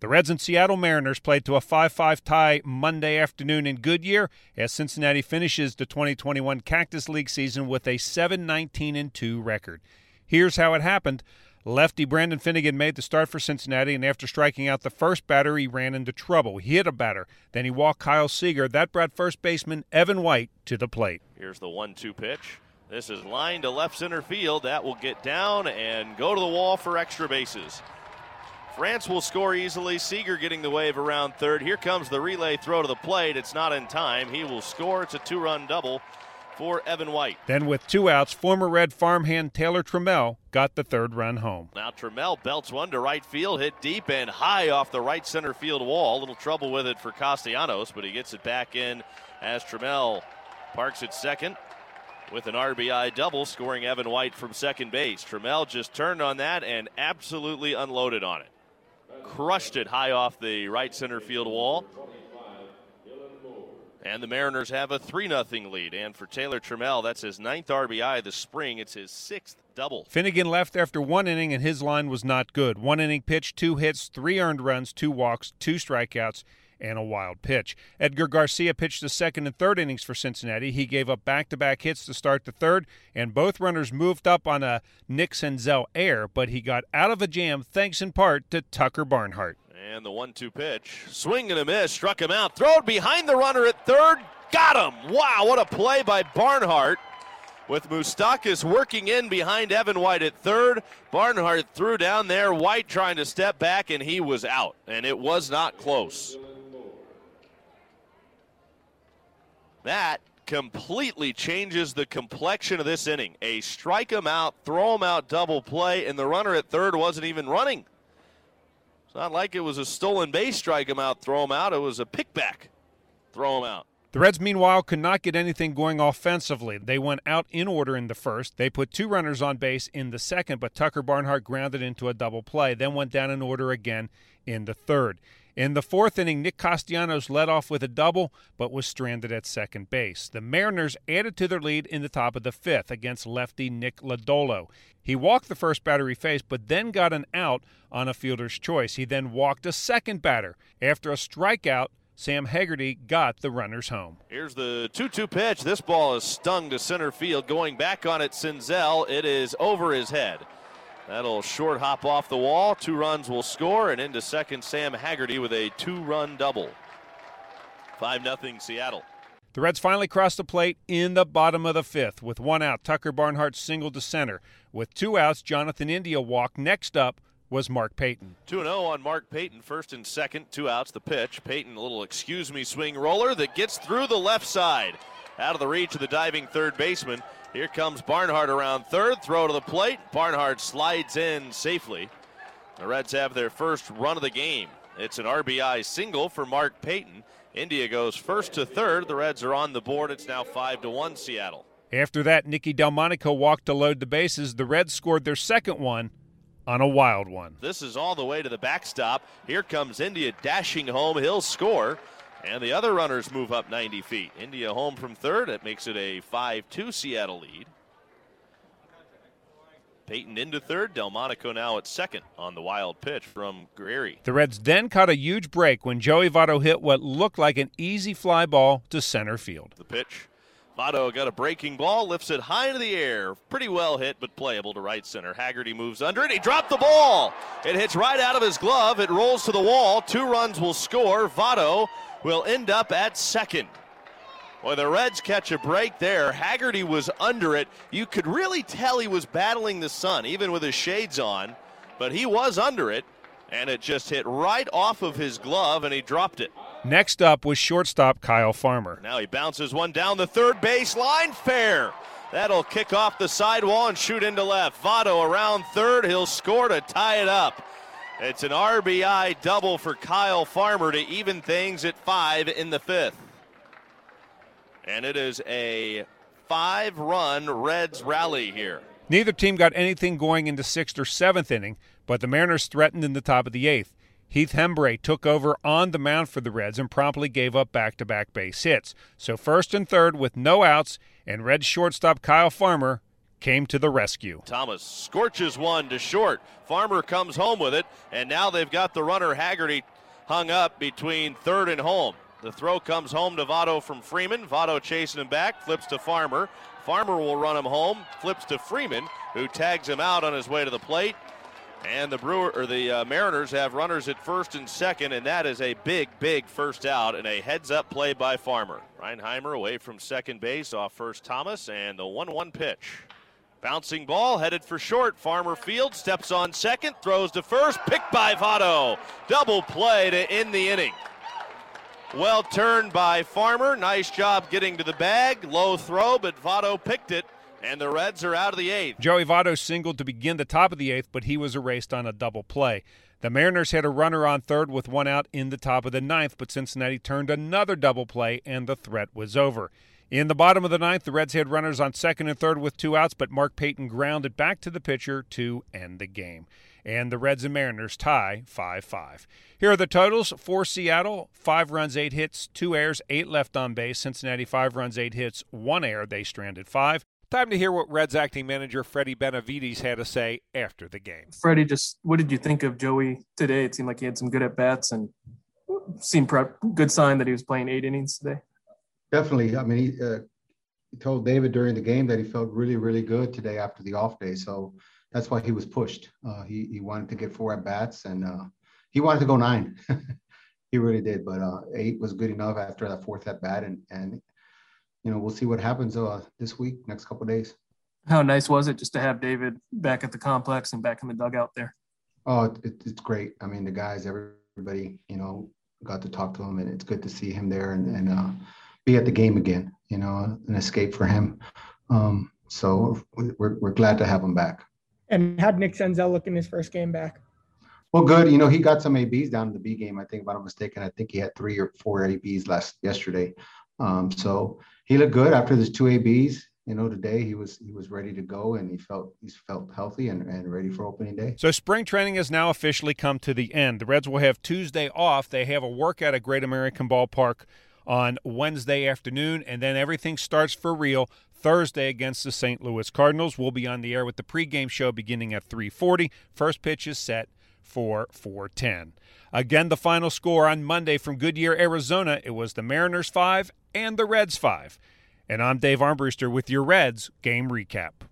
The Reds and Seattle Mariners played to a 5 5 tie Monday afternoon in Goodyear as Cincinnati finishes the 2021 Cactus League season with a 7 19 2 record. Here's how it happened. Lefty Brandon Finnegan made the start for Cincinnati, and after striking out the first batter, he ran into trouble. He hit a batter. Then he walked Kyle Seager. That brought first baseman Evan White to the plate. Here's the one two pitch. This is lined to left center field. That will get down and go to the wall for extra bases. France will score easily. Seager getting the wave around third. Here comes the relay throw to the plate. It's not in time. He will score. It's a two run double for Evan White. Then, with two outs, former Red farmhand Taylor Trammell got the third run home. Now Trammell belts one to right field, hit deep and high off the right center field wall. A little trouble with it for Castellanos, but he gets it back in as Trammell parks at second with an RBI double, scoring Evan White from second base. Trammell just turned on that and absolutely unloaded on it. Crushed it high off the right center field wall. And the Mariners have a 3 0 lead. And for Taylor Trammell, that's his ninth RBI the spring. It's his sixth double. Finnegan left after one inning, and his line was not good. One inning pitch, two hits, three earned runs, two walks, two strikeouts, and a wild pitch. Edgar Garcia pitched the second and third innings for Cincinnati. He gave up back to back hits to start the third, and both runners moved up on a Nick Senzel air, but he got out of a jam thanks in part to Tucker Barnhart. And the one two pitch. Swing and a miss. Struck him out. Throw it behind the runner at third. Got him. Wow, what a play by Barnhart. With Moustakas working in behind Evan White at third. Barnhart threw down there. White trying to step back, and he was out. And it was not close. That completely changes the complexion of this inning. A strike him out, throw him out double play, and the runner at third wasn't even running. It's not like it was a stolen base, strike him out, throw him out. It was a pickback, throw him out. The Reds, meanwhile, could not get anything going offensively. They went out in order in the first. They put two runners on base in the second, but Tucker Barnhart grounded into a double play, then went down in order again in the third. In the fourth inning, Nick Castellanos led off with a double, but was stranded at second base. The Mariners added to their lead in the top of the fifth against lefty Nick Lodolo. He walked the first batter he faced, but then got an out on a fielder's choice. He then walked a second batter. After a strikeout, Sam Haggerty got the runners home. Here's the 2 2 pitch. This ball is stung to center field. Going back on it, Senzel. It is over his head. That'll short hop off the wall. Two runs will score, and into second, Sam Haggerty with a two run double. 5 0 Seattle. The Reds finally crossed the plate in the bottom of the fifth. With one out, Tucker Barnhart singled to center. With two outs, Jonathan India walked. Next up was Mark Payton. 2 0 on Mark Payton, first and second, two outs, the pitch. Payton, a little excuse me swing roller that gets through the left side. Out of the reach of the diving third baseman. Here comes Barnhart around third. Throw to the plate. Barnhart slides in safely. The Reds have their first run of the game. It's an RBI single for Mark Payton. India goes first to third. The Reds are on the board. It's now 5 to 1 Seattle. After that, Nicky Delmonico walked to load the bases. The Reds scored their second one on a wild one. This is all the way to the backstop. Here comes India dashing home. He'll score. And the other runners move up 90 feet. India home from third. It makes it a 5 2 Seattle lead. Payton into third. Delmonico now at second on the wild pitch from Guerrieri. The Reds then caught a huge break when Joey Votto hit what looked like an easy fly ball to center field. The pitch. Votto got a breaking ball, lifts it high into the air. Pretty well hit, but playable to right center. Haggerty moves under it. He dropped the ball. It hits right out of his glove. It rolls to the wall. Two runs will score. Votto will end up at second. Well, the Reds catch a break there. Haggerty was under it. You could really tell he was battling the sun, even with his shades on, but he was under it, and it just hit right off of his glove, and he dropped it. Next up was shortstop Kyle Farmer. Now he bounces one down the third base line. Fair. That'll kick off the sidewall and shoot into left. Votto around third. He'll score to tie it up. It's an RBI double for Kyle Farmer to even things at five in the fifth. And it is a five run Reds rally here. Neither team got anything going into sixth or seventh inning, but the Mariners threatened in the top of the eighth. Heath Hembree took over on the mound for the Reds and promptly gave up back to back base hits. So first and third with no outs, and Reds shortstop Kyle Farmer came to the rescue. Thomas scorches one to short. Farmer comes home with it, and now they've got the runner Haggerty hung up between third and home. The throw comes home to Votto from Freeman. Votto chasing him back, flips to Farmer. Farmer will run him home, flips to Freeman, who tags him out on his way to the plate. And the Brewer or the uh, Mariners have runners at first and second, and that is a big, big first out and a heads-up play by Farmer. Reinheimer away from second base off first Thomas, and the 1-1 pitch. Bouncing ball headed for short. Farmer Field steps on second, throws to first, picked by Votto. Double play to end the inning. Well turned by Farmer. Nice job getting to the bag. Low throw, but Votto picked it and the Reds are out of the eighth. Joey Votto singled to begin the top of the eighth, but he was erased on a double play. The Mariners had a runner on third with one out in the top of the ninth, but Cincinnati turned another double play, and the threat was over. In the bottom of the ninth, the Reds had runners on second and third with two outs, but Mark Payton grounded back to the pitcher to end the game. And the Reds and Mariners tie 5 5. Here are the totals for Seattle five runs, eight hits, two errors, eight left on base. Cincinnati, five runs, eight hits, one error. They stranded five. Time to hear what Reds acting manager Freddie Benavides had to say after the game. Freddie, just what did you think of Joey today? It seemed like he had some good at bats and seemed prep, good sign that he was playing eight innings today. Definitely. I mean, he, uh, he told David during the game that he felt really, really good today after the off day. So that's why he was pushed. Uh, he he wanted to get four at bats and uh, he wanted to go nine. he really did, but uh, eight was good enough after that fourth at bat, and and you know, we'll see what happens uh, this week, next couple days. How nice was it just to have David back at the complex and back in the dugout there? Oh, it, it's great. I mean, the guys, everybody, you know, got to talk to him, and it's good to see him there and, and uh, be at the game again. You know, an escape for him. Um, so we're we're glad to have him back. And how'd Nick Senzel look in his first game back? Well, good. You know, he got some ABs down in the B game. I think, if I'm not mistaken, I think he had three or four ABs last yesterday. Um, so he looked good after his two ABs. You know, today he was he was ready to go and he felt he's felt healthy and, and ready for opening day. So spring training has now officially come to the end. The Reds will have Tuesday off. They have a workout at Great American Ballpark on Wednesday afternoon, and then everything starts for real Thursday against the St. Louis Cardinals. We'll be on the air with the pregame show beginning at 3:40. First pitch is set for 410. Again, the final score on Monday from Goodyear, Arizona, it was the Mariners 5 and the Reds 5. And I'm Dave Armbruster with your Reds game recap.